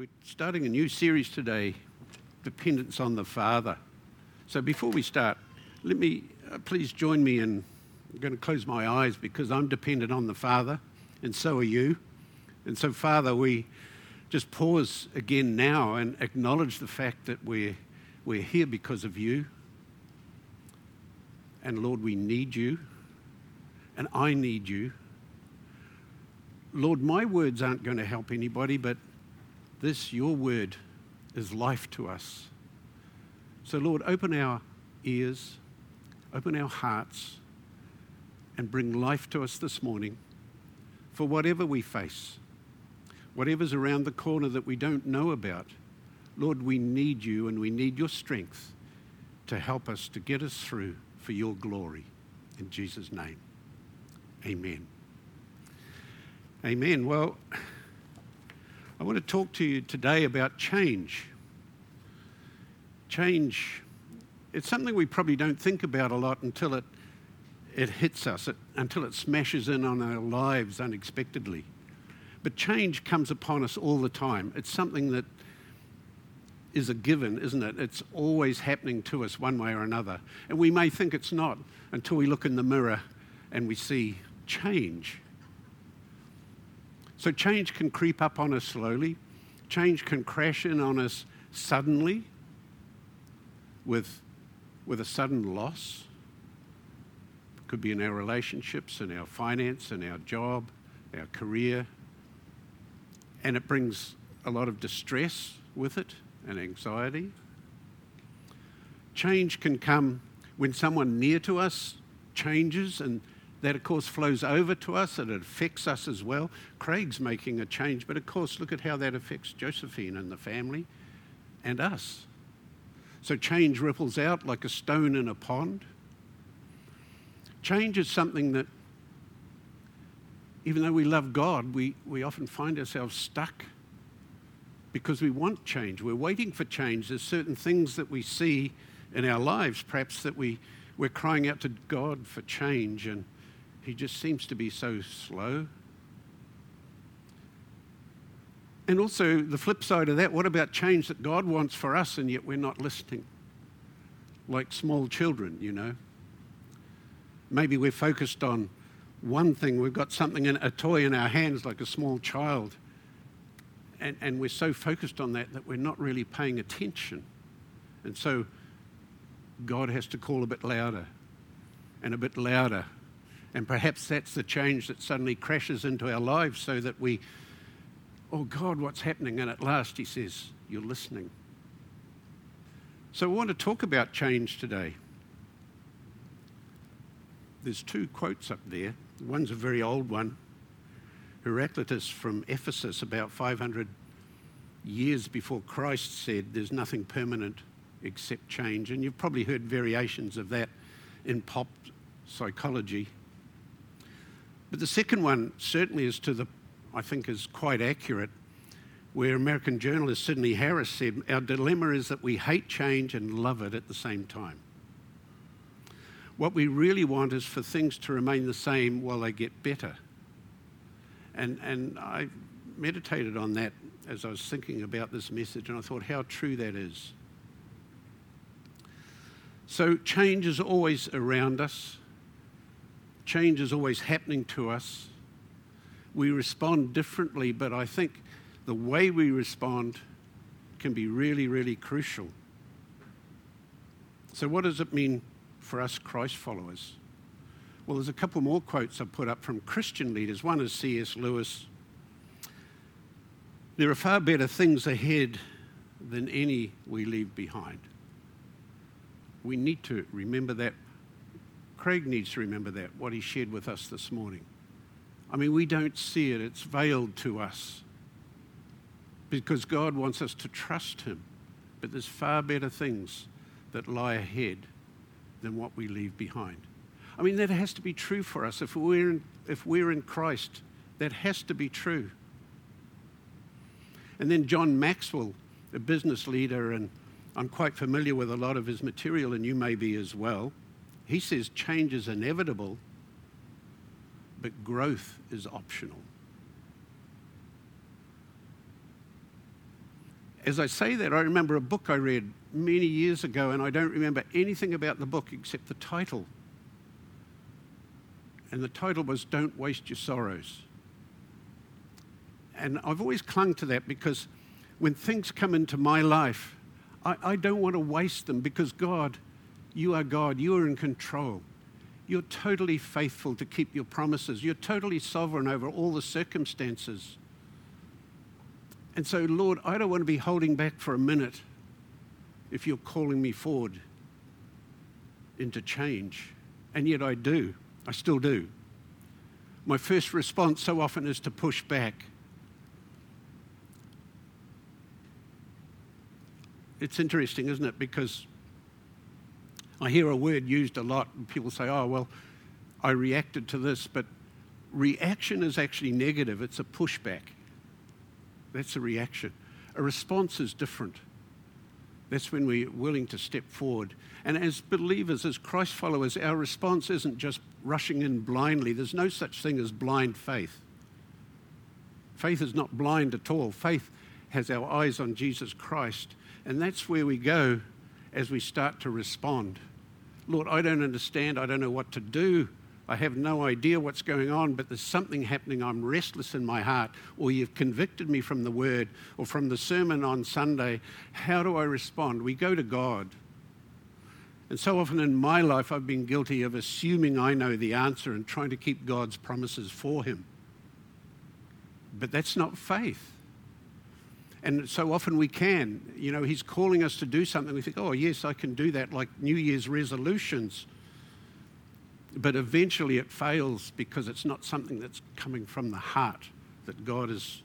we're starting a new series today Dependence on the Father. So before we start, let me uh, please join me in. I'm going to close my eyes because I'm dependent on the Father, and so are you. And so, Father, we just pause again now and acknowledge the fact that we're, we're here because of you. And Lord, we need you, and I need you. Lord, my words aren't going to help anybody, but this, your word, is life to us. So, Lord, open our ears, open our hearts, and bring life to us this morning for whatever we face, whatever's around the corner that we don't know about. Lord, we need you and we need your strength to help us to get us through for your glory. In Jesus' name, amen. Amen. Well, I want to talk to you today about change. Change, it's something we probably don't think about a lot until it, it hits us, it, until it smashes in on our lives unexpectedly. But change comes upon us all the time. It's something that is a given, isn't it? It's always happening to us one way or another. And we may think it's not until we look in the mirror and we see change. So change can creep up on us slowly. Change can crash in on us suddenly with, with a sudden loss. It could be in our relationships, in our finance, in our job, our career. And it brings a lot of distress with it and anxiety. Change can come when someone near to us changes and that, of course, flows over to us and it affects us as well. Craig's making a change, but of course, look at how that affects Josephine and the family and us. So change ripples out like a stone in a pond. Change is something that, even though we love God, we, we often find ourselves stuck because we want change. We're waiting for change. There's certain things that we see in our lives, perhaps, that we, we're crying out to God for change. And he just seems to be so slow. And also, the flip side of that, what about change that God wants for us and yet we're not listening? Like small children, you know. Maybe we're focused on one thing, we've got something, in, a toy in our hands like a small child, and, and we're so focused on that that we're not really paying attention. And so, God has to call a bit louder and a bit louder and perhaps that's the change that suddenly crashes into our lives so that we, oh God, what's happening? And at last he says, You're listening. So I want to talk about change today. There's two quotes up there. One's a very old one. Heraclitus from Ephesus, about 500 years before Christ, said, There's nothing permanent except change. And you've probably heard variations of that in pop psychology. But the second one certainly is to the, I think, is quite accurate, where American journalist Sydney Harris said, Our dilemma is that we hate change and love it at the same time. What we really want is for things to remain the same while they get better. And, and I meditated on that as I was thinking about this message, and I thought how true that is. So, change is always around us change is always happening to us. We respond differently, but I think the way we respond can be really, really crucial. So, what does it mean for us Christ followers? Well, there's a couple more quotes I've put up from Christian leaders. One is C.S. Lewis. There are far better things ahead than any we leave behind. We need to remember that Craig needs to remember that, what he shared with us this morning. I mean, we don't see it, it's veiled to us because God wants us to trust Him. But there's far better things that lie ahead than what we leave behind. I mean, that has to be true for us. If we're in, if we're in Christ, that has to be true. And then John Maxwell, a business leader, and I'm quite familiar with a lot of his material, and you may be as well. He says change is inevitable, but growth is optional. as I say that, I remember a book I read many years ago, and I don't remember anything about the book except the title. And the title was Don't Waste Your Sorrows. And I've always clung to that because when things come into my life, I, I don't want to waste them because God, you are God, you are in control. You're totally faithful to keep your promises. You're totally sovereign over all the circumstances. And so, Lord, I don't want to be holding back for a minute if you're calling me forward into change. And yet I do. I still do. My first response so often is to push back. It's interesting, isn't it? Because I hear a word used a lot, and people say, oh, well, I reacted to this, but reaction is actually negative, it's a pushback. That's a reaction. A response is different. That's when we're willing to step forward. And as believers, as Christ followers, our response isn't just rushing in blindly. There's no such thing as blind faith. Faith is not blind at all. Faith has our eyes on Jesus Christ. And that's where we go as we start to respond. Lord, I don't understand. I don't know what to do. I have no idea what's going on, but there's something happening. I'm restless in my heart, or you've convicted me from the word or from the sermon on Sunday. How do I respond? We go to God. And so often in my life, I've been guilty of assuming I know the answer and trying to keep God's promises for Him. But that's not faith. And so often we can. You know, He's calling us to do something. We think, oh, yes, I can do that, like New Year's resolutions but eventually it fails because it's not something that's coming from the heart that God has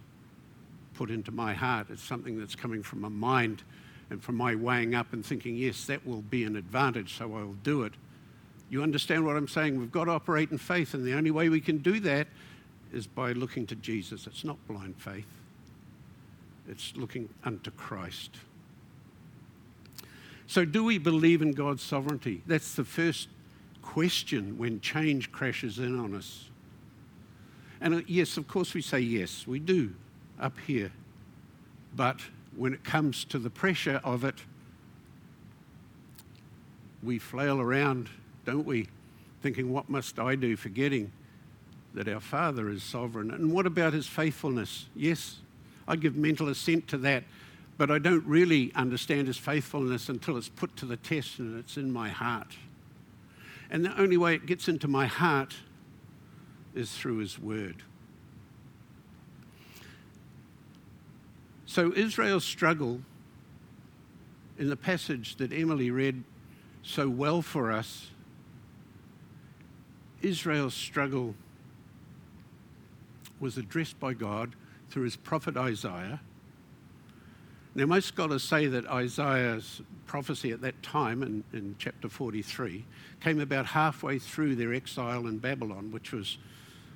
put into my heart. It's something that's coming from my mind and from my weighing up and thinking, yes, that will be an advantage, so I will do it. You understand what I'm saying? We've got to operate in faith, and the only way we can do that is by looking to Jesus. It's not blind faith, it's looking unto Christ. So, do we believe in God's sovereignty? That's the first question when change crashes in on us. And uh, yes, of course, we say yes, we do up here. But when it comes to the pressure of it, we flail around, don't we? Thinking, what must I do? Forgetting that our Father is sovereign. And what about his faithfulness? Yes, I give mental assent to that, but I don't really understand his faithfulness until it's put to the test and it's in my heart. And the only way it gets into my heart is through His Word. So, Israel's struggle in the passage that Emily read so well for us, Israel's struggle was addressed by God through his prophet Isaiah now, most scholars say that Isaiah's prophecy at that time, in, in chapter 43, came about halfway through their exile in Babylon, which was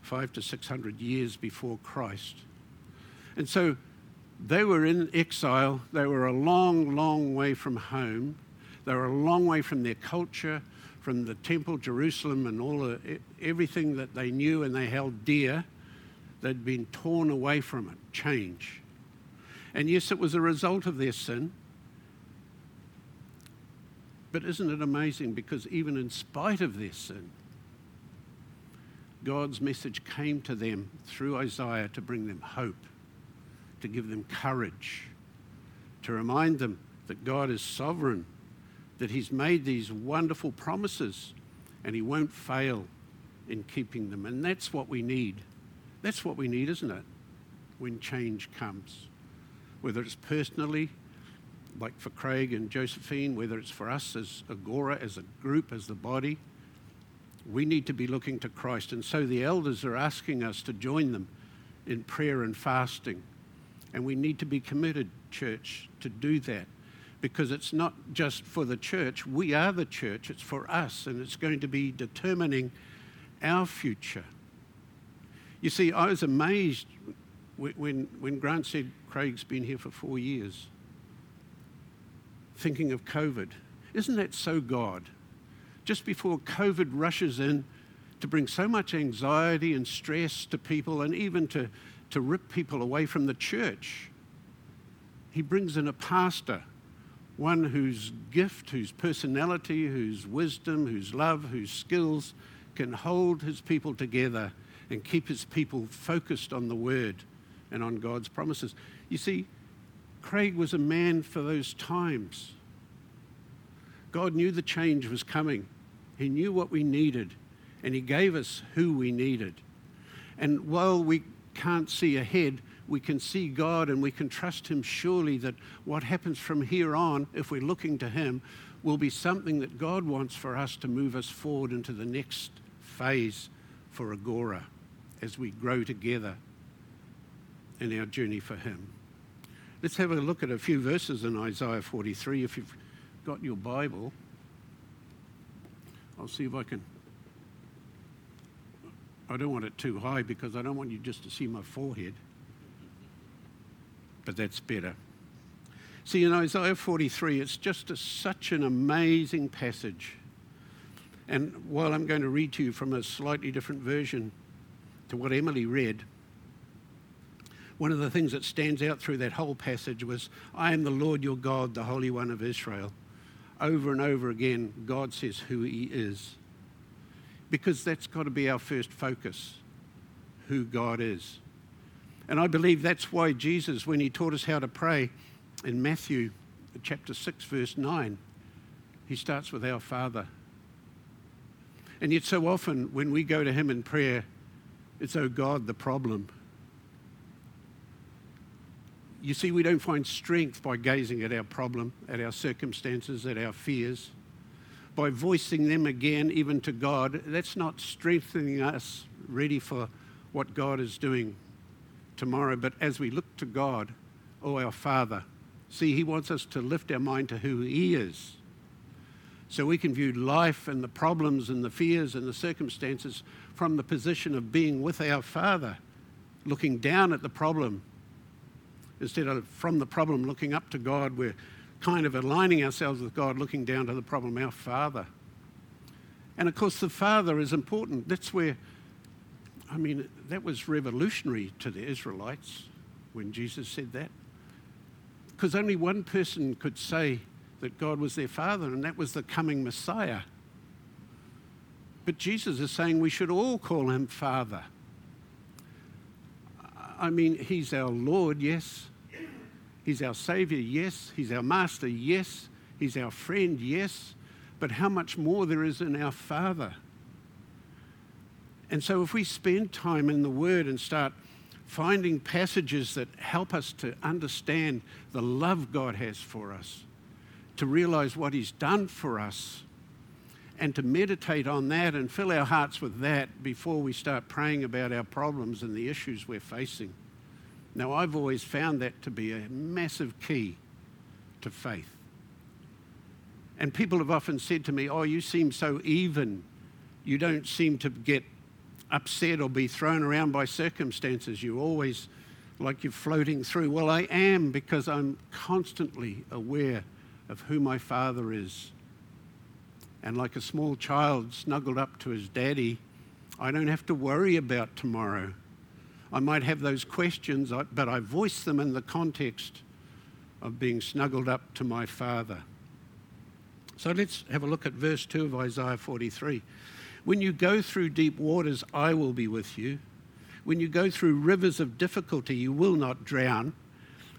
five to six hundred years before Christ. And so they were in exile, they were a long, long way from home, they were a long way from their culture, from the temple, Jerusalem, and all the, everything that they knew and they held dear. They'd been torn away from it, change. And yes, it was a result of their sin. But isn't it amazing? Because even in spite of their sin, God's message came to them through Isaiah to bring them hope, to give them courage, to remind them that God is sovereign, that He's made these wonderful promises and He won't fail in keeping them. And that's what we need. That's what we need, isn't it? When change comes whether it's personally, like for Craig and Josephine, whether it's for us as Agora, as a group, as the body, we need to be looking to Christ. And so the elders are asking us to join them in prayer and fasting. And we need to be committed, church, to do that because it's not just for the church. We are the church, it's for us, and it's going to be determining our future. You see, I was amazed when, when Grant said Craig's been here for four years, thinking of COVID, isn't that so God? Just before COVID rushes in to bring so much anxiety and stress to people and even to, to rip people away from the church. he brings in a pastor, one whose gift, whose personality, whose wisdom, whose love, whose skills can hold his people together and keep his people focused on the word and on God's promises. You see, Craig was a man for those times. God knew the change was coming. He knew what we needed, and He gave us who we needed. And while we can't see ahead, we can see God and we can trust Him surely that what happens from here on, if we're looking to Him, will be something that God wants for us to move us forward into the next phase for Agora as we grow together in our journey for Him. Let's have a look at a few verses in Isaiah 43 if you've got your Bible. I'll see if I can. I don't want it too high because I don't want you just to see my forehead. But that's better. See, in Isaiah 43, it's just a, such an amazing passage. And while I'm going to read to you from a slightly different version to what Emily read, one of the things that stands out through that whole passage was, I am the Lord your God, the Holy One of Israel. Over and over again, God says who He is. Because that's got to be our first focus who God is. And I believe that's why Jesus, when He taught us how to pray in Matthew chapter 6, verse 9, He starts with our Father. And yet, so often when we go to Him in prayer, it's, oh God, the problem you see, we don't find strength by gazing at our problem, at our circumstances, at our fears. By voicing them again, even to God, that's not strengthening us ready for what God is doing tomorrow. But as we look to God, oh, our Father, see, He wants us to lift our mind to who He is. So we can view life and the problems and the fears and the circumstances from the position of being with our Father, looking down at the problem Instead of from the problem looking up to God, we're kind of aligning ourselves with God, looking down to the problem, our Father. And of course, the Father is important. That's where, I mean, that was revolutionary to the Israelites when Jesus said that. Because only one person could say that God was their Father, and that was the coming Messiah. But Jesus is saying we should all call him Father. I mean, he's our Lord, yes. He's our Savior, yes. He's our Master, yes. He's our friend, yes. But how much more there is in our Father. And so if we spend time in the Word and start finding passages that help us to understand the love God has for us, to realize what He's done for us, and to meditate on that and fill our hearts with that before we start praying about our problems and the issues we're facing. Now, I've always found that to be a massive key to faith. And people have often said to me, Oh, you seem so even. You don't seem to get upset or be thrown around by circumstances. You're always like you're floating through. Well, I am because I'm constantly aware of who my Father is and like a small child snuggled up to his daddy, I don't have to worry about tomorrow. I might have those questions, but I voice them in the context of being snuggled up to my Father. So let's have a look at verse 2 of Isaiah 43. When you go through deep waters, I will be with you. When you go through rivers of difficulty, you will not drown.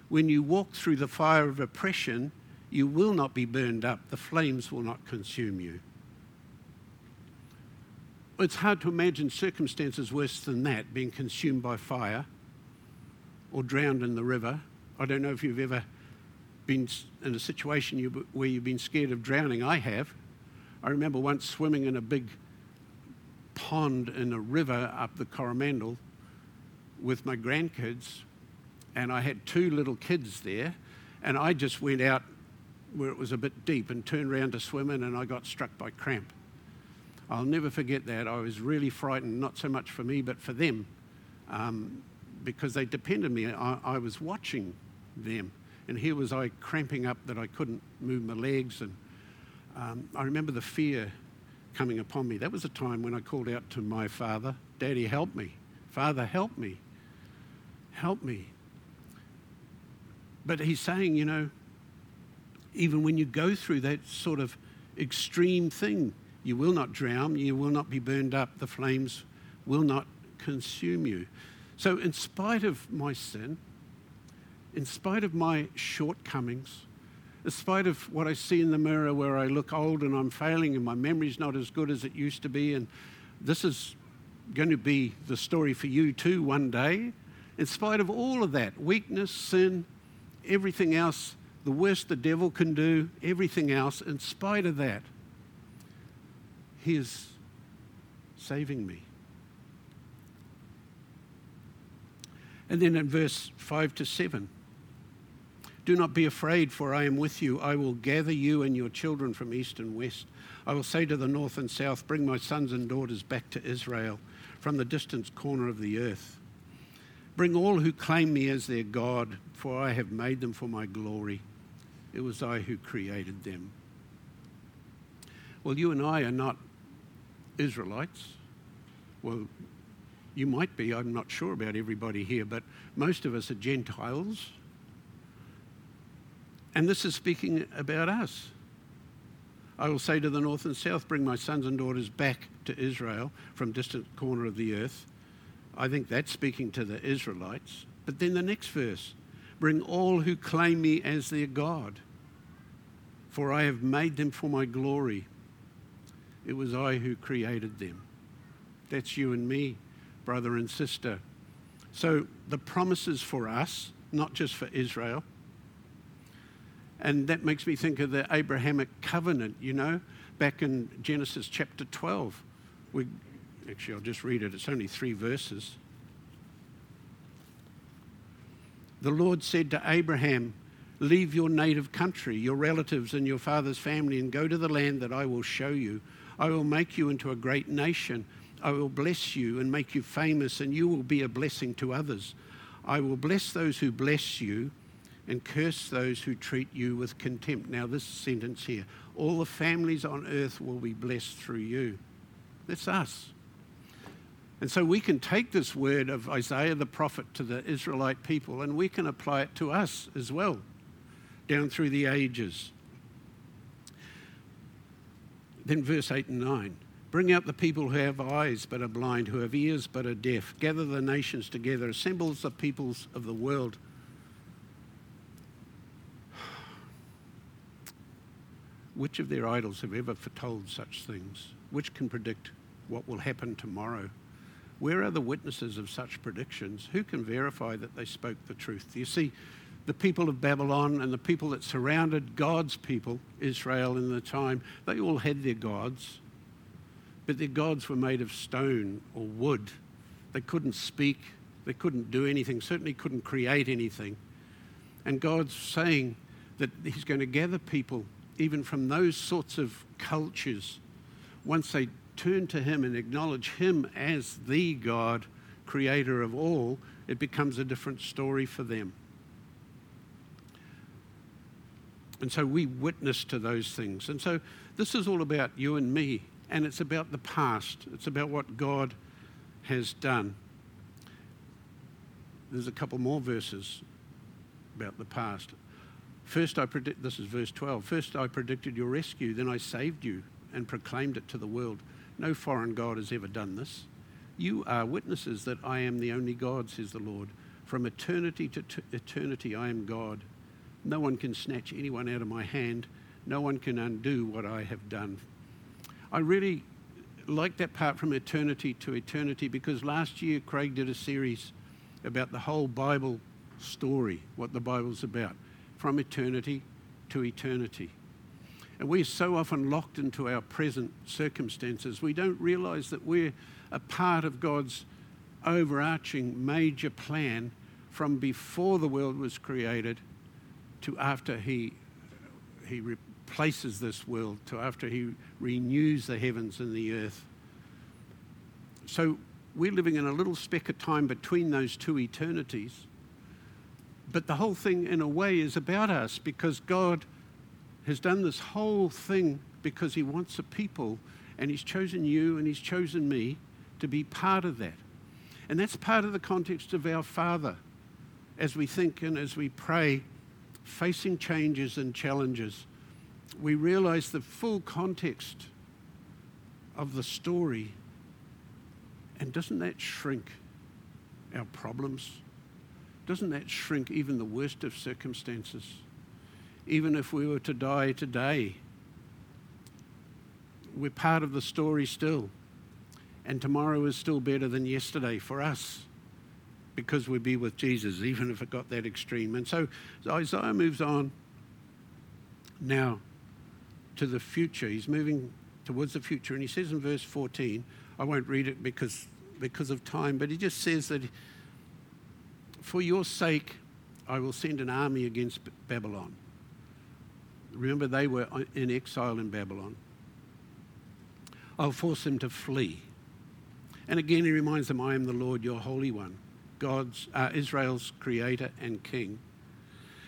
When you walk through the fire of oppression, you will not be burned up, the flames will not consume you. It's hard to imagine circumstances worse than that, being consumed by fire or drowned in the river. I don't know if you've ever been in a situation you, where you've been scared of drowning. I have. I remember once swimming in a big pond in a river up the Coromandel with my grandkids, and I had two little kids there, and I just went out where it was a bit deep and turned around to swim in, and I got struck by cramp. I'll never forget that. I was really frightened, not so much for me, but for them, um, because they depended on me. I, I, was watching them, and here was I cramping up that I couldn't move my legs. And um, I remember the fear coming upon me. That was a time when I called out to my father, Daddy, help me. Father, help me. Help me. But he's saying, you know, even when you go through that sort of extreme thing, you will not drown, you will not be burned up, the flames will not consume you. So, in spite of my sin, in spite of my shortcomings, in spite of what I see in the mirror where I look old and I'm failing and my memory's not as good as it used to be, and this is going to be the story for you too one day. In spite of all of that weakness, sin, everything else, the worst the devil can do, everything else, in spite of that, he is saving me. And then in verse 5 to 7, do not be afraid, for I am with you. I will gather you and your children from east and west. I will say to the north and south, Bring my sons and daughters back to Israel from the distant corner of the earth. Bring all who claim me as their God, for I have made them for my glory. It was I who created them. Well, you and I are not Israelites. Well, you might be, I'm not sure about everybody here, but most of us are Gentiles. And this is speaking about us. I will say to the north and south, Bring my sons and daughters back to Israel from distant corner of the earth. I think that's speaking to the Israelites. But then the next verse Bring all who claim me as their God, for I have made them for my glory. It was I who created them. That's you and me, brother and sister. So the promises for us, not just for Israel, and that makes me think of the Abrahamic covenant, you know, back in Genesis chapter 12. We, actually, I'll just read it, it's only three verses. The Lord said to Abraham, Leave your native country, your relatives, and your father's family, and go to the land that I will show you. I will make you into a great nation. I will bless you and make you famous, and you will be a blessing to others. I will bless those who bless you and curse those who treat you with contempt. Now, this sentence here all the families on earth will be blessed through you. That's us. And so we can take this word of Isaiah the prophet to the Israelite people and we can apply it to us as well, down through the ages. Then, verse 8 and 9 Bring out the people who have eyes but are blind, who have ears but are deaf. Gather the nations together, assemble the peoples of the world. Which of their idols have ever foretold such things? Which can predict what will happen tomorrow? Where are the witnesses of such predictions? Who can verify that they spoke the truth? You see, the people of Babylon and the people that surrounded God's people, Israel in the time, they all had their gods, but their gods were made of stone or wood. They couldn't speak, they couldn't do anything, certainly couldn't create anything. And God's saying that He's going to gather people even from those sorts of cultures, once they turn to Him and acknowledge Him as the God, creator of all, it becomes a different story for them. And so we witness to those things. And so this is all about you and me, and it's about the past, it's about what God has done. There's a couple more verses about the past. First, I predict, this is verse 12. First, I predicted your rescue, then I saved you and proclaimed it to the world. No foreign God has ever done this. You are witnesses that I am the only God, says the Lord. From eternity to t- eternity, I am God. No one can snatch anyone out of my hand. No one can undo what I have done. I really like that part from eternity to eternity because last year Craig did a series about the whole Bible story, what the Bible's about from eternity to eternity. And we're so often locked into our present circumstances, we don't realize that we're a part of God's overarching major plan from before the world was created to after He, he replaces this world, to after He renews the heavens and the earth. So we're living in a little speck of time between those two eternities. But the whole thing, in a way, is about us because God has done this whole thing because He wants a people, and He's chosen you and He's chosen me to be part of that. And that's part of the context of our Father as we think and as we pray facing changes and challenges, we realize the full context of the story. And doesn't that shrink our problems? Doesn't that shrink even the worst of circumstances? Even if we were to die today, we're part of the story still. And tomorrow is still better than yesterday for us because we'd be with Jesus, even if it got that extreme. And so Isaiah moves on now to the future. He's moving towards the future. And he says in verse 14, I won't read it because, because of time, but he just says that for your sake, I will send an army against Babylon. Remember, they were in exile in Babylon. I'll force them to flee. And again, he reminds them, I am the Lord, your Holy One, God's, uh, Israel's creator and king.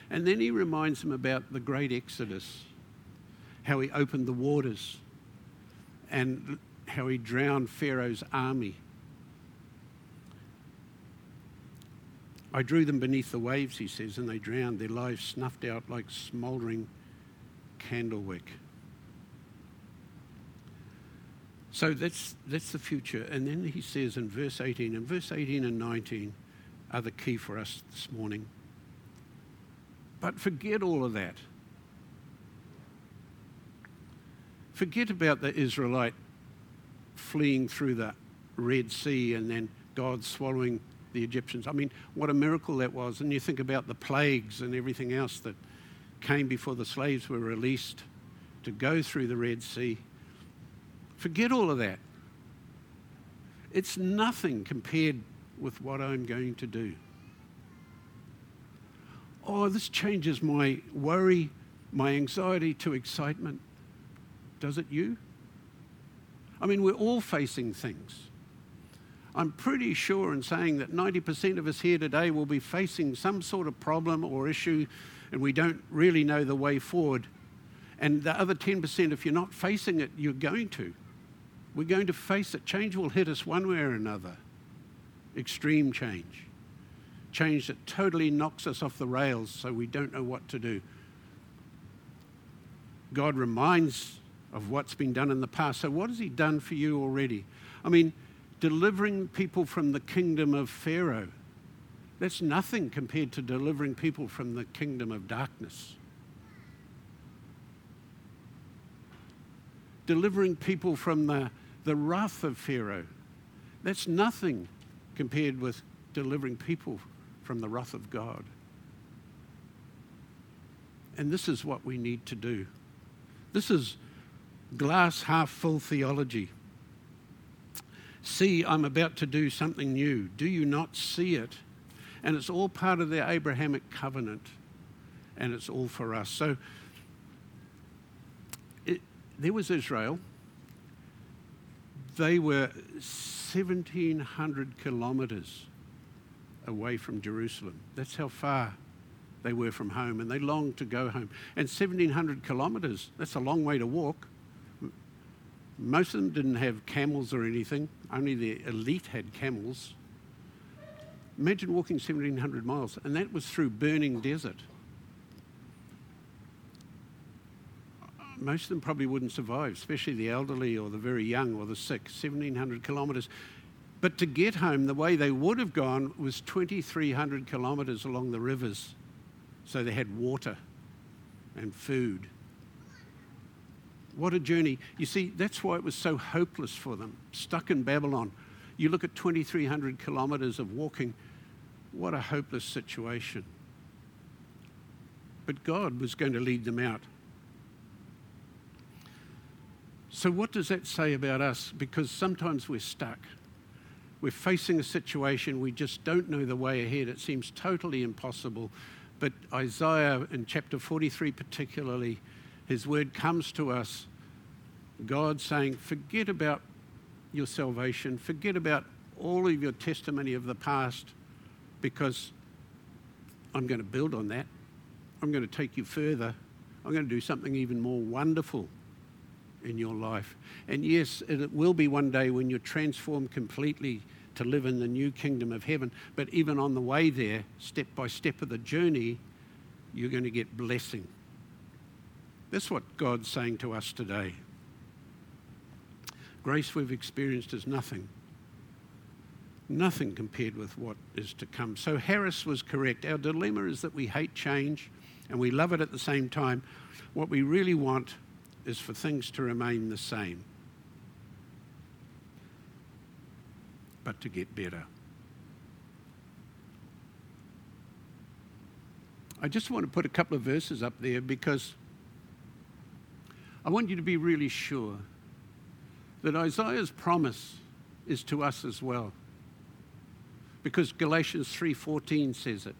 And then he reminds them about the great Exodus, how he opened the waters and how he drowned Pharaoh's army. I drew them beneath the waves, he says, and they drowned, their lives snuffed out like smouldering candlewick. So that's, that's the future. And then he says in verse 18, and verse 18 and 19 are the key for us this morning. But forget all of that. Forget about the Israelite fleeing through the Red Sea and then God swallowing the Egyptians. I mean, what a miracle that was. And you think about the plagues and everything else that came before the slaves were released to go through the Red Sea. Forget all of that. It's nothing compared with what I'm going to do. Oh, this changes my worry, my anxiety to excitement. Does it you? I mean, we're all facing things. I'm pretty sure in saying that 90% of us here today will be facing some sort of problem or issue and we don't really know the way forward. And the other 10%, if you're not facing it, you're going to. We're going to face it. Change will hit us one way or another. Extreme change. Change that totally knocks us off the rails so we don't know what to do. God reminds of what's been done in the past. So, what has He done for you already? I mean, delivering people from the kingdom of Pharaoh. That's nothing compared to delivering people from the kingdom of darkness. Delivering people from the, the wrath of Pharaoh. That's nothing compared with delivering people from the wrath of God. And this is what we need to do. This is glass half full theology. See, I'm about to do something new. Do you not see it? And it's all part of the Abrahamic covenant, and it's all for us. So it, there was Israel. They were 1,700 kilometres away from Jerusalem. That's how far they were from home, and they longed to go home. And 1,700 kilometres, that's a long way to walk. Most of them didn't have camels or anything, only the elite had camels. Imagine walking 1,700 miles, and that was through burning desert. Most of them probably wouldn't survive, especially the elderly or the very young or the sick, 1,700 kilometres. But to get home, the way they would have gone was 2,300 kilometres along the rivers. So they had water and food. What a journey. You see, that's why it was so hopeless for them, stuck in Babylon. You look at 2,300 kilometres of walking, what a hopeless situation. But God was going to lead them out. So, what does that say about us? Because sometimes we're stuck. We're facing a situation, we just don't know the way ahead. It seems totally impossible. But Isaiah, in chapter 43 particularly, his word comes to us, God saying, Forget about your salvation, forget about all of your testimony of the past, because I'm going to build on that. I'm going to take you further. I'm going to do something even more wonderful in your life. And yes, it will be one day when you're transformed completely to live in the new kingdom of heaven. But even on the way there, step by step of the journey, you're going to get blessing. That's what God's saying to us today. Grace we've experienced is nothing. Nothing compared with what is to come. So Harris was correct. Our dilemma is that we hate change and we love it at the same time. What we really want is for things to remain the same, but to get better. I just want to put a couple of verses up there because I want you to be really sure that Isaiah's promise is to us as well. Because Galatians 3:14 says it.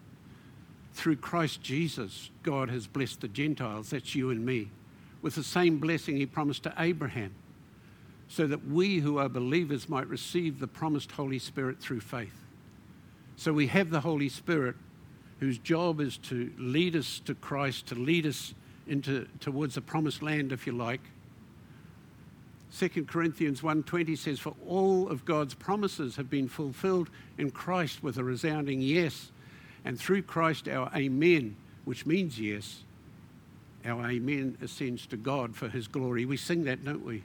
Through Christ Jesus, God has blessed the Gentiles, that's you and me, with the same blessing he promised to Abraham, so that we who are believers might receive the promised Holy Spirit through faith. So we have the Holy Spirit whose job is to lead us to Christ, to lead us into towards the promised land if you like 2 Corinthians 1:20 says for all of God's promises have been fulfilled in Christ with a resounding yes and through Christ our amen which means yes our amen ascends to God for his glory. We sing that don't we?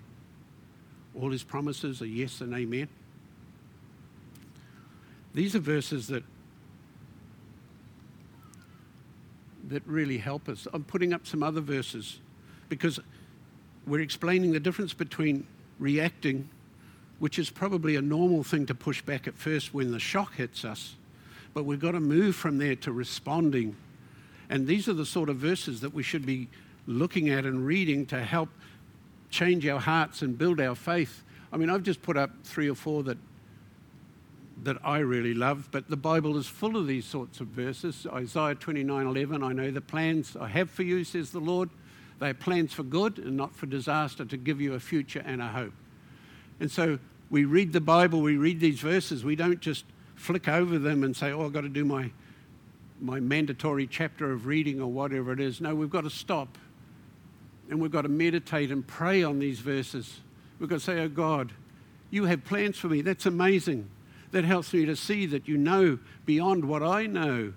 All his promises are yes and amen. These are verses that that really help us. I'm putting up some other verses because we're explaining the difference between reacting, which is probably a normal thing to push back at first when the shock hits us, but we've got to move from there to responding. And these are the sort of verses that we should be looking at and reading to help change our hearts and build our faith. I mean, I've just put up three or four that that I really love, but the Bible is full of these sorts of verses. Isaiah 29:11, I know the plans I have for you, says the Lord, they are plans for good and not for disaster to give you a future and a hope. And so we read the Bible, we read these verses, we don't just flick over them and say, oh, I've got to do my, my mandatory chapter of reading or whatever it is. No, we've got to stop and we've got to meditate and pray on these verses. We've got to say, oh God, you have plans for me. That's amazing. That helps me to see that you know beyond what I know.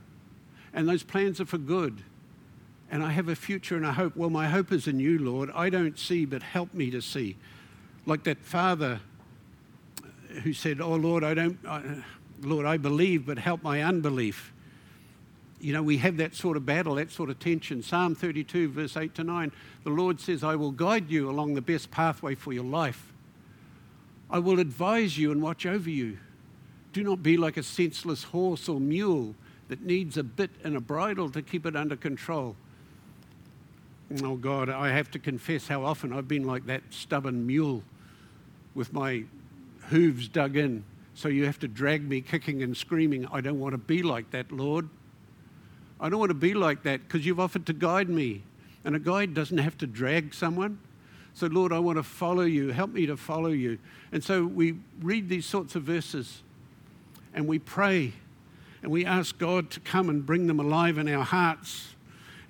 And those plans are for good and I have a future and a hope. Well, my hope is in you, Lord. I don't see, but help me to see. Like that father who said, Oh, Lord, I don't, I, Lord, I believe, but help my unbelief. You know, we have that sort of battle, that sort of tension. Psalm 32, verse 8 to 9, the Lord says, I will guide you along the best pathway for your life. I will advise you and watch over you. Do not be like a senseless horse or mule that needs a bit and a bridle to keep it under control. Oh God, I have to confess how often I've been like that stubborn mule with my hooves dug in. So you have to drag me kicking and screaming. I don't want to be like that, Lord. I don't want to be like that because you've offered to guide me. And a guide doesn't have to drag someone. So, Lord, I want to follow you. Help me to follow you. And so we read these sorts of verses and we pray and we ask God to come and bring them alive in our hearts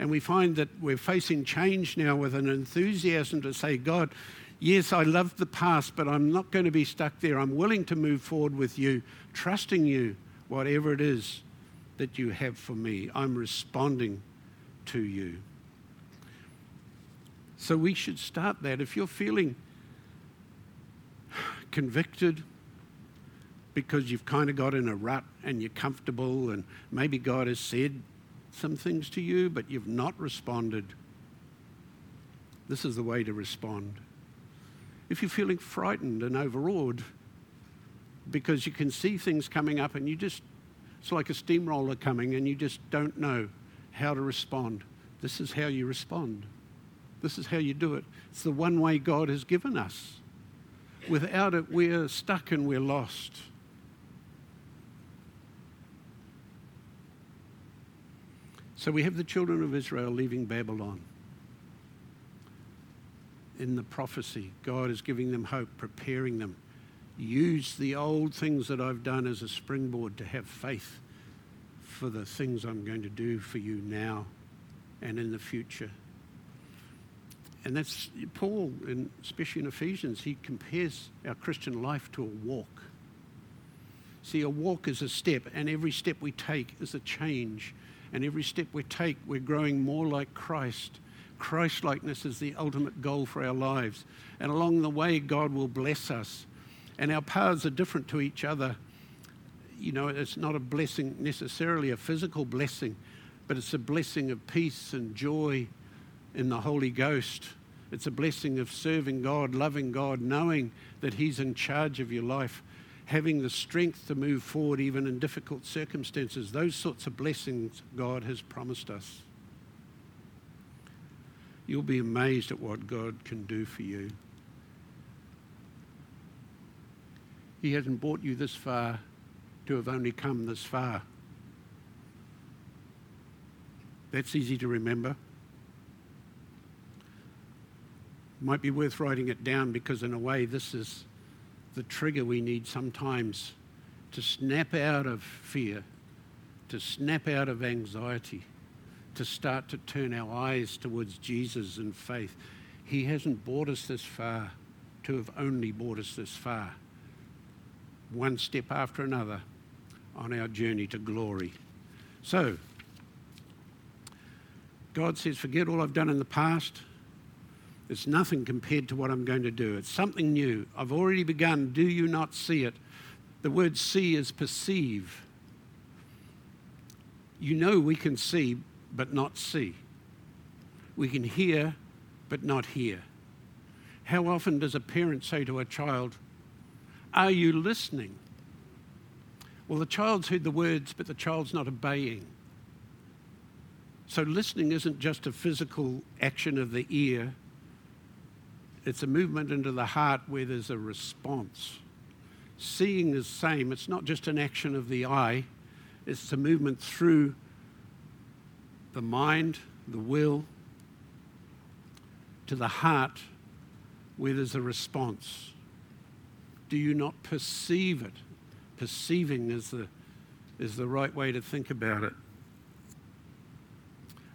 and we find that we're facing change now with an enthusiasm to say, God, yes, I love the past, but I'm not going to be stuck there. I'm willing to move forward with you, trusting you, whatever it is that you have for me. I'm responding to you. So we should start that. If you're feeling convicted because you've kind of got in a rut and you're comfortable, and maybe God has said some things to you, but you've not responded. This is the way to respond. If you're feeling frightened and overawed because you can see things coming up and you just, it's like a steamroller coming and you just don't know how to respond, this is how you respond. This is how you do it. It's the one way God has given us. Without it, we're stuck and we're lost. So we have the children of Israel leaving Babylon. In the prophecy, God is giving them hope, preparing them. Use the old things that I've done as a springboard to have faith for the things I'm going to do for you now and in the future. And that's Paul, in, especially in Ephesians, he compares our Christian life to a walk. See, a walk is a step, and every step we take is a change And every step we take, we're growing more like Christ. Christ likeness is the ultimate goal for our lives. And along the way, God will bless us. And our paths are different to each other. You know, it's not a blessing necessarily a physical blessing, but it's a blessing of peace and joy in the Holy Ghost. It's a blessing of serving God, loving God, knowing that He's in charge of your life having the strength to move forward even in difficult circumstances. Those sorts of blessings God has promised us. You'll be amazed at what God can do for you. He hasn't brought you this far to have only come this far. That's easy to remember. Might be worth writing it down because, in a way, this is the trigger we need sometimes to snap out of fear, to snap out of anxiety, to start to turn our eyes towards Jesus in faith. He hasn't brought us this far to have only brought us this far. One step after another on our journey to glory. So, God says, Forget all I've done in the past. It's nothing compared to what I'm going to do. It's something new. I've already begun. Do you not see it? The word see is perceive. You know we can see, but not see. We can hear, but not hear. How often does a parent say to a child, Are you listening? Well, the child's heard the words, but the child's not obeying. So, listening isn't just a physical action of the ear, it's a movement into the heart where there's a response. Seeing is same. It's not just an action of the eye. It's a movement through the mind, the will, to the heart where there's a response. Do you not perceive it? Perceiving is the, is the right way to think about it.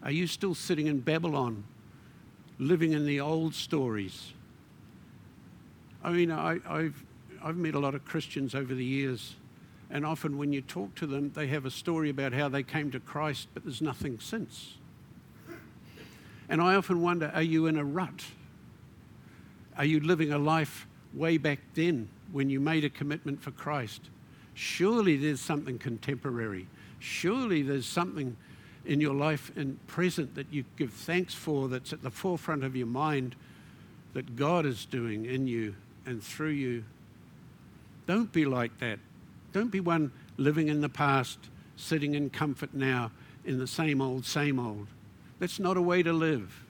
Are you still sitting in Babylon, living in the old stories? I mean, I, have I've met a lot of Christians over the years, and often when you talk to them, they have a story about how they came to Christ, but there's nothing since. And I often wonder are you in a rut? Are you living a life way back then when you made a commitment for Christ? Surely there's something contemporary. Surely there's something in your life and present that you give thanks for that's at the forefront of your mind that God is doing in you and through you. Don't be like that. Don't be one living in the past, sitting in comfort now in the same old, same old. That's not a way to live.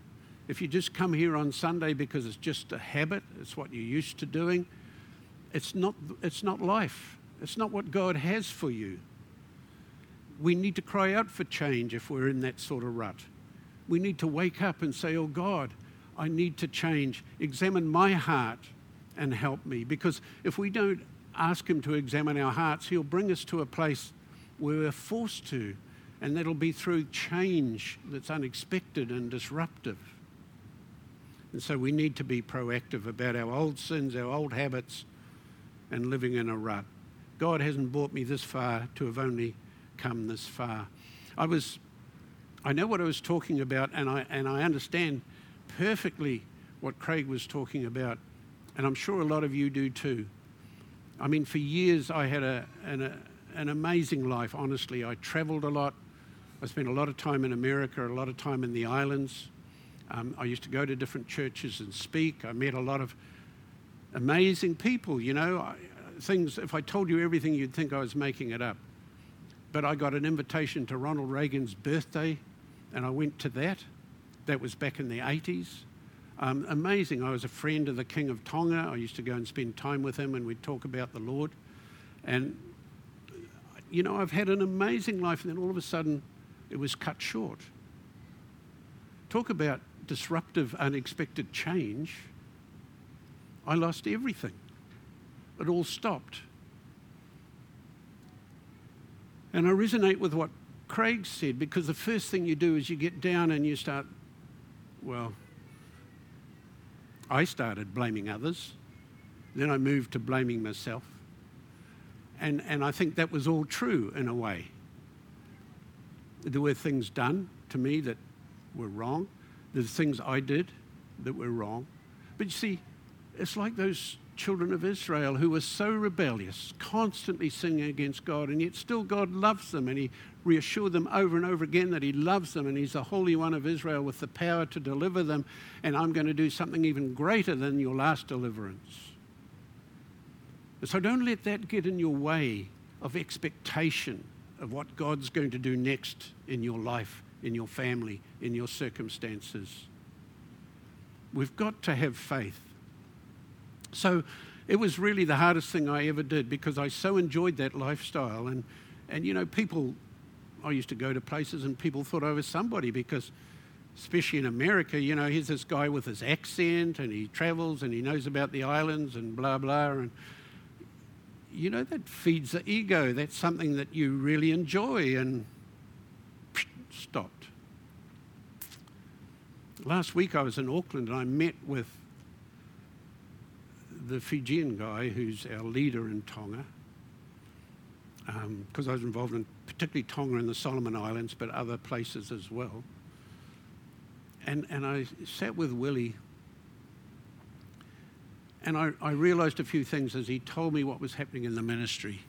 If you just come here on Sunday because it's just a habit, it's what you're used to doing, it's not, it's not life. It's not what God has for you. We need to cry out for change if we're in that sort of rut. We need to wake up and say, Oh God, I need to change. Examine my heart and help me. Because if we don't ask Him to examine our hearts, He'll bring us to a place where we're forced to, and that'll be through change that's unexpected and disruptive. And so we need to be proactive about our old sins, our old habits, and living in a rut. God hasn't brought me this far to have only come this far. I was, I know what I was talking about, and I, and I understand perfectly what Craig was talking about and I'm sure a lot of you do too. I mean, for years I had a, an, a, an amazing life, honestly. I traveled a lot. I spent a lot of time in America, a lot of time in the islands. Um, I used to go to different churches and speak. I met a lot of amazing people, you know. I, things, if I told you everything, you'd think I was making it up. But I got an invitation to Ronald Reagan's birthday, and I went to that. That was back in the 80s. Um, amazing. I was a friend of the King of Tonga. I used to go and spend time with him and we'd talk about the Lord. And, you know, I've had an amazing life and then all of a sudden it was cut short. Talk about disruptive, unexpected change. I lost everything. It all stopped. And I resonate with what Craig said because the first thing you do is you get down and you start, well, I started blaming others. Then I moved to blaming myself. And, and I think that was all true in a way. There were things done to me that were wrong. There's things I did that were wrong. But you see, it's like those children of Israel who were so rebellious, constantly sinning against God, and yet still God loves them and He reassured them over and over again that He loves them and He's the Holy One of Israel with the power to deliver them, and I'm going to do something even greater than your last deliverance. So don't let that get in your way of expectation of what God's going to do next in your life, in your family, in your circumstances. We've got to have faith. So it was really the hardest thing I ever did because I so enjoyed that lifestyle. And, and you know, people, I used to go to places and people thought I was somebody because, especially in America, you know, here's this guy with his accent and he travels and he knows about the islands and blah, blah. And, you know, that feeds the ego. That's something that you really enjoy and stopped. Last week I was in Auckland and I met with the Fijian guy who's our leader in Tonga, because um, I was involved in particularly Tonga and the Solomon Islands, but other places as well. And, and I sat with Willie, and I, I realized a few things as he told me what was happening in the ministry.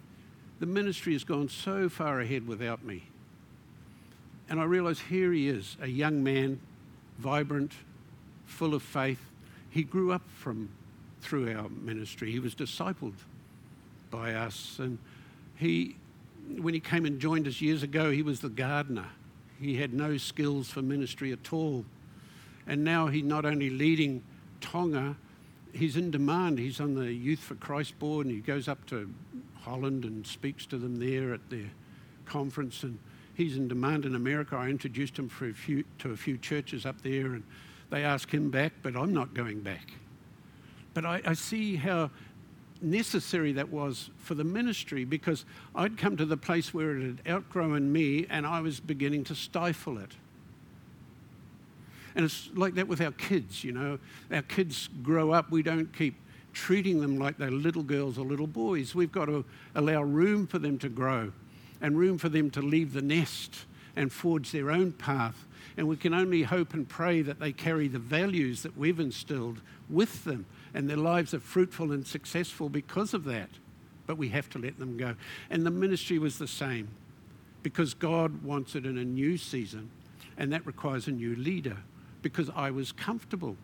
The ministry has gone so far ahead without me. And I realized here he is, a young man, vibrant, full of faith. He grew up from through our ministry. He was discipled by us. And he, when he came and joined us years ago, he was the gardener. He had no skills for ministry at all. And now he's not only leading Tonga, he's in demand. He's on the Youth for Christ board and he goes up to Holland and speaks to them there at their conference. And he's in demand in America. I introduced him for a few, to a few churches up there and they ask him back, but I'm not going back. But I, I see how necessary that was for the ministry because I'd come to the place where it had outgrown me and I was beginning to stifle it. And it's like that with our kids, you know. Our kids grow up, we don't keep treating them like they're little girls or little boys. We've got to allow room for them to grow and room for them to leave the nest and forge their own path. And we can only hope and pray that they carry the values that we've instilled with them and their lives are fruitful and successful because of that. But we have to let them go. And the ministry was the same because God wants it in a new season, and that requires a new leader because I was comfortable.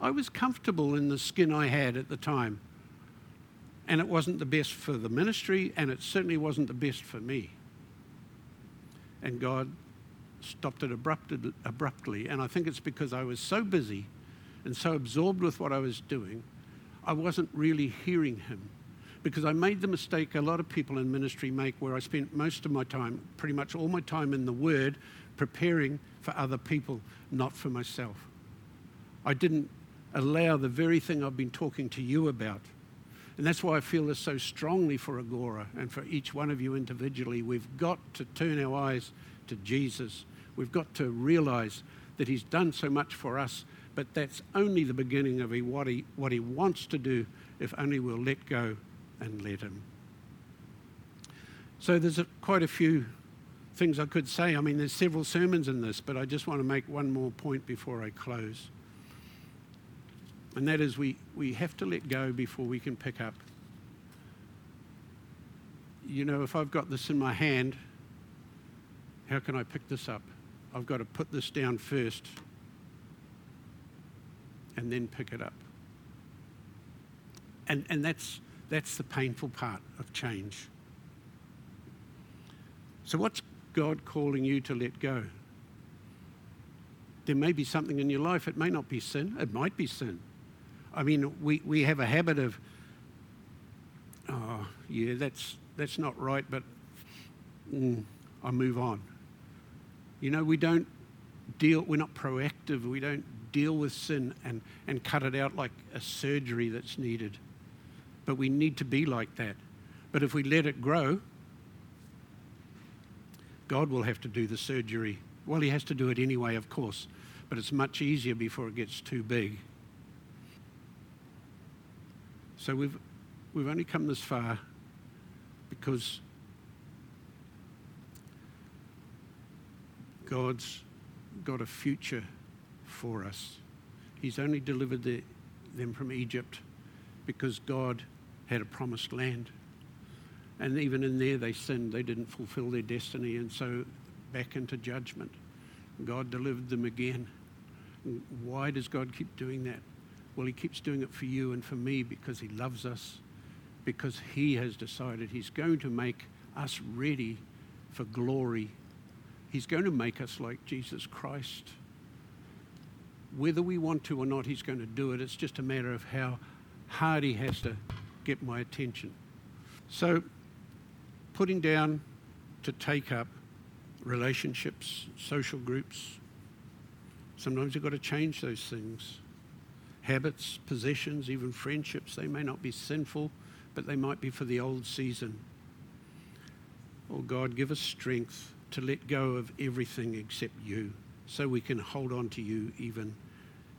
I was comfortable in the skin I had at the time. And it wasn't the best for the ministry, and it certainly wasn't the best for me. And God stopped it abruptly. And I think it's because I was so busy and so absorbed with what I was doing, I wasn't really hearing him. Because I made the mistake a lot of people in ministry make where I spent most of my time, pretty much all my time in the Word, preparing for other people, not for myself. I didn't allow the very thing I've been talking to you about. And that's why I feel this so strongly for Agora and for each one of you individually. We've got to turn our eyes to Jesus. We've got to realize that He's done so much for us but that's only the beginning of what he, what he wants to do if only we'll let go and let him. So there's a, quite a few things I could say. I mean, there's several sermons in this, but I just want to make one more point before I close. And that is we, we have to let go before we can pick up. You know, if I've got this in my hand, how can I pick this up? I've got to put this down first and then pick it up. And, and that's, that's the painful part of change. So, what's God calling you to let go? There may be something in your life, it may not be sin, it might be sin. I mean, we, we have a habit of, oh, yeah, that's, that's not right, but mm, I move on. You know, we don't deal, we're not proactive, we don't deal with sin and, and cut it out like a surgery that's needed. But we need to be like that. But if we let it grow, God will have to do the surgery. Well, He has to do it anyway, of course, but it's much easier before it gets too big. So we've, we've only come this far because God's got a future for us. He's only delivered the, them from Egypt because God had a promised land. And even in there, they sinned. They didn't fulfill their destiny. And so back into judgment. God delivered them again. Why does God keep doing that? Well, He keeps doing it for you and for me because He loves us, because He has decided He's going to make us ready for glory. He's going to make us like Jesus Christ. Whether we want to or not, He's going to do it. It's just a matter of how hard He has to get my attention. So, putting down to take up relationships, social groups. Sometimes you've got to change those things. Habits, possessions, even friendships, they may not be sinful, but they might be for the old season. Oh God, give us strength to let go of everything except you so we can hold on to you even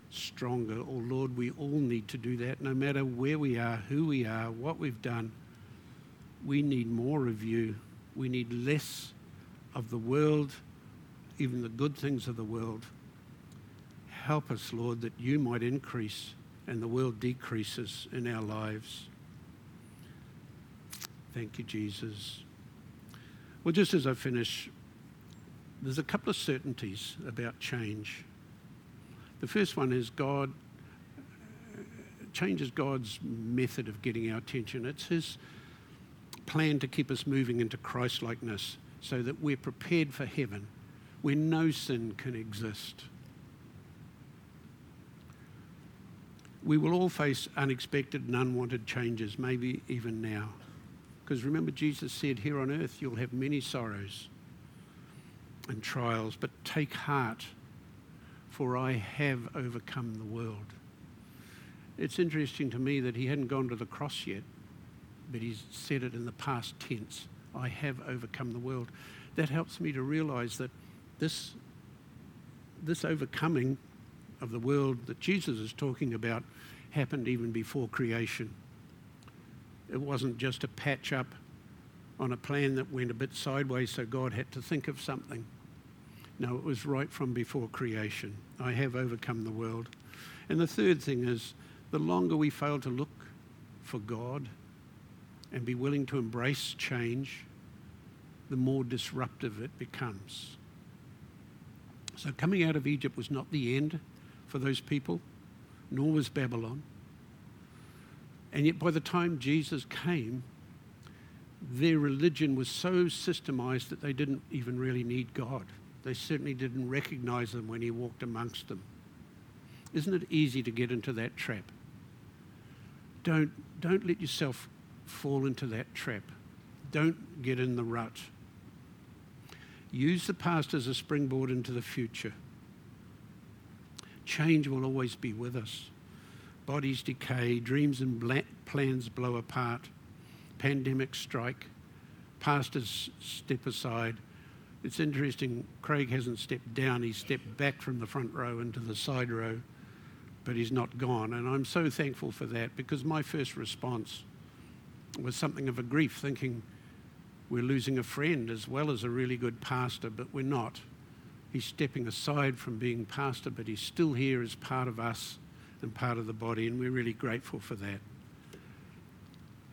stronger. Oh Lord, we all need to do that no matter where we are, who we are, what we've done. We need more of you. We need less of the world, even the good things of the world. Help us, Lord, that you might increase and the world decreases in our lives. Thank you, Jesus. Well, just as I finish, there's a couple of certainties about change. The first one is God changes God's method of getting our attention. It's His plan to keep us moving into Christ likeness so that we're prepared for heaven where no sin can exist. We will all face unexpected and unwanted changes, maybe even now. Because remember, Jesus said, Here on earth you'll have many sorrows and trials, but take heart, for I have overcome the world. It's interesting to me that he hadn't gone to the cross yet, but he's said it in the past tense. I have overcome the world. That helps me to realize that this, this overcoming of the world that Jesus is talking about happened even before creation. It wasn't just a patch up on a plan that went a bit sideways, so God had to think of something. No, it was right from before creation. I have overcome the world. And the third thing is the longer we fail to look for God and be willing to embrace change, the more disruptive it becomes. So, coming out of Egypt was not the end for those people, nor was Babylon. And yet, by the time Jesus came, their religion was so systemized that they didn't even really need God. They certainly didn't recognize Him when He walked amongst them. Isn't it easy to get into that trap? Don't, don't let yourself fall into that trap. Don't get in the rut. Use the past as a springboard into the future. Change will always be with us. Bodies decay, dreams and plans blow apart, pandemics strike, pastors step aside. It's interesting, Craig hasn't stepped down, he's stepped back from the front row into the side row, but he's not gone. And I'm so thankful for that because my first response was something of a grief, thinking, we're losing a friend as well as a really good pastor, but we're not. He's stepping aside from being pastor, but he's still here as part of us and part of the body, and we're really grateful for that.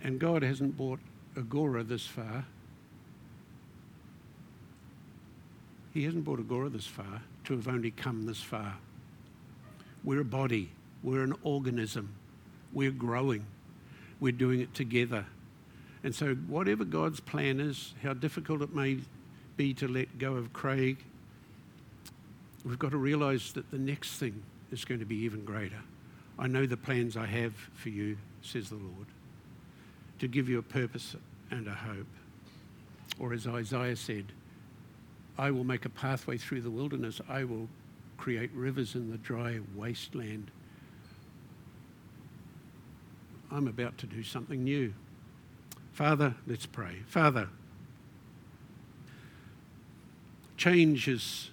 And God hasn't brought Agora this far. He hasn't brought Agora this far to have only come this far. We're a body, we're an organism, we're growing, we're doing it together. And so, whatever God's plan is, how difficult it may be to let go of Craig, we've got to realize that the next thing is going to be even greater. I know the plans I have for you, says the Lord, to give you a purpose and a hope. Or as Isaiah said, I will make a pathway through the wilderness, I will create rivers in the dry wasteland. I'm about to do something new. Father, let's pray. Father, change is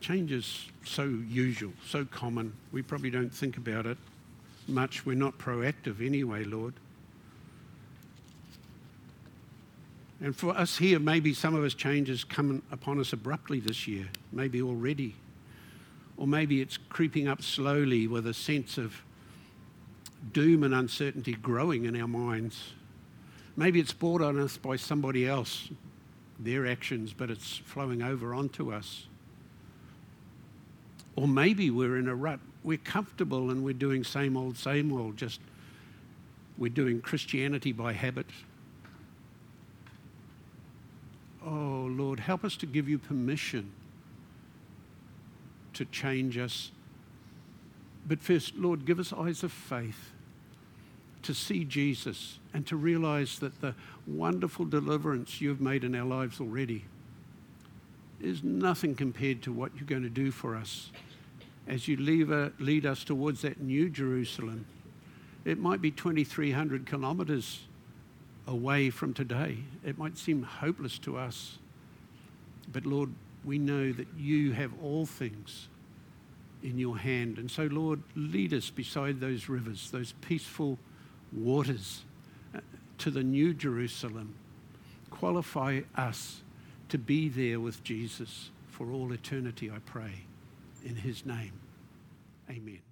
change is so usual, so common. We probably don't think about it much. We're not proactive anyway, Lord. And for us here, maybe some of us changes come upon us abruptly this year, maybe already. Or maybe it's creeping up slowly with a sense of doom and uncertainty growing in our minds. Maybe it's brought on us by somebody else, their actions, but it's flowing over onto us. Or maybe we're in a rut. We're comfortable and we're doing same old, same old, just we're doing Christianity by habit. Oh, Lord, help us to give you permission to change us. But first, Lord, give us eyes of faith to see Jesus and to realize that the wonderful deliverance you've made in our lives already is nothing compared to what you're going to do for us as you uh, lead us towards that new Jerusalem. It might be 2,300 kilometers away from today. It might seem hopeless to us. But Lord, we know that you have all things in your hand. And so, Lord, lead us beside those rivers, those peaceful waters, uh, to the new Jerusalem. Qualify us to be there with Jesus for all eternity, I pray. In his name, amen.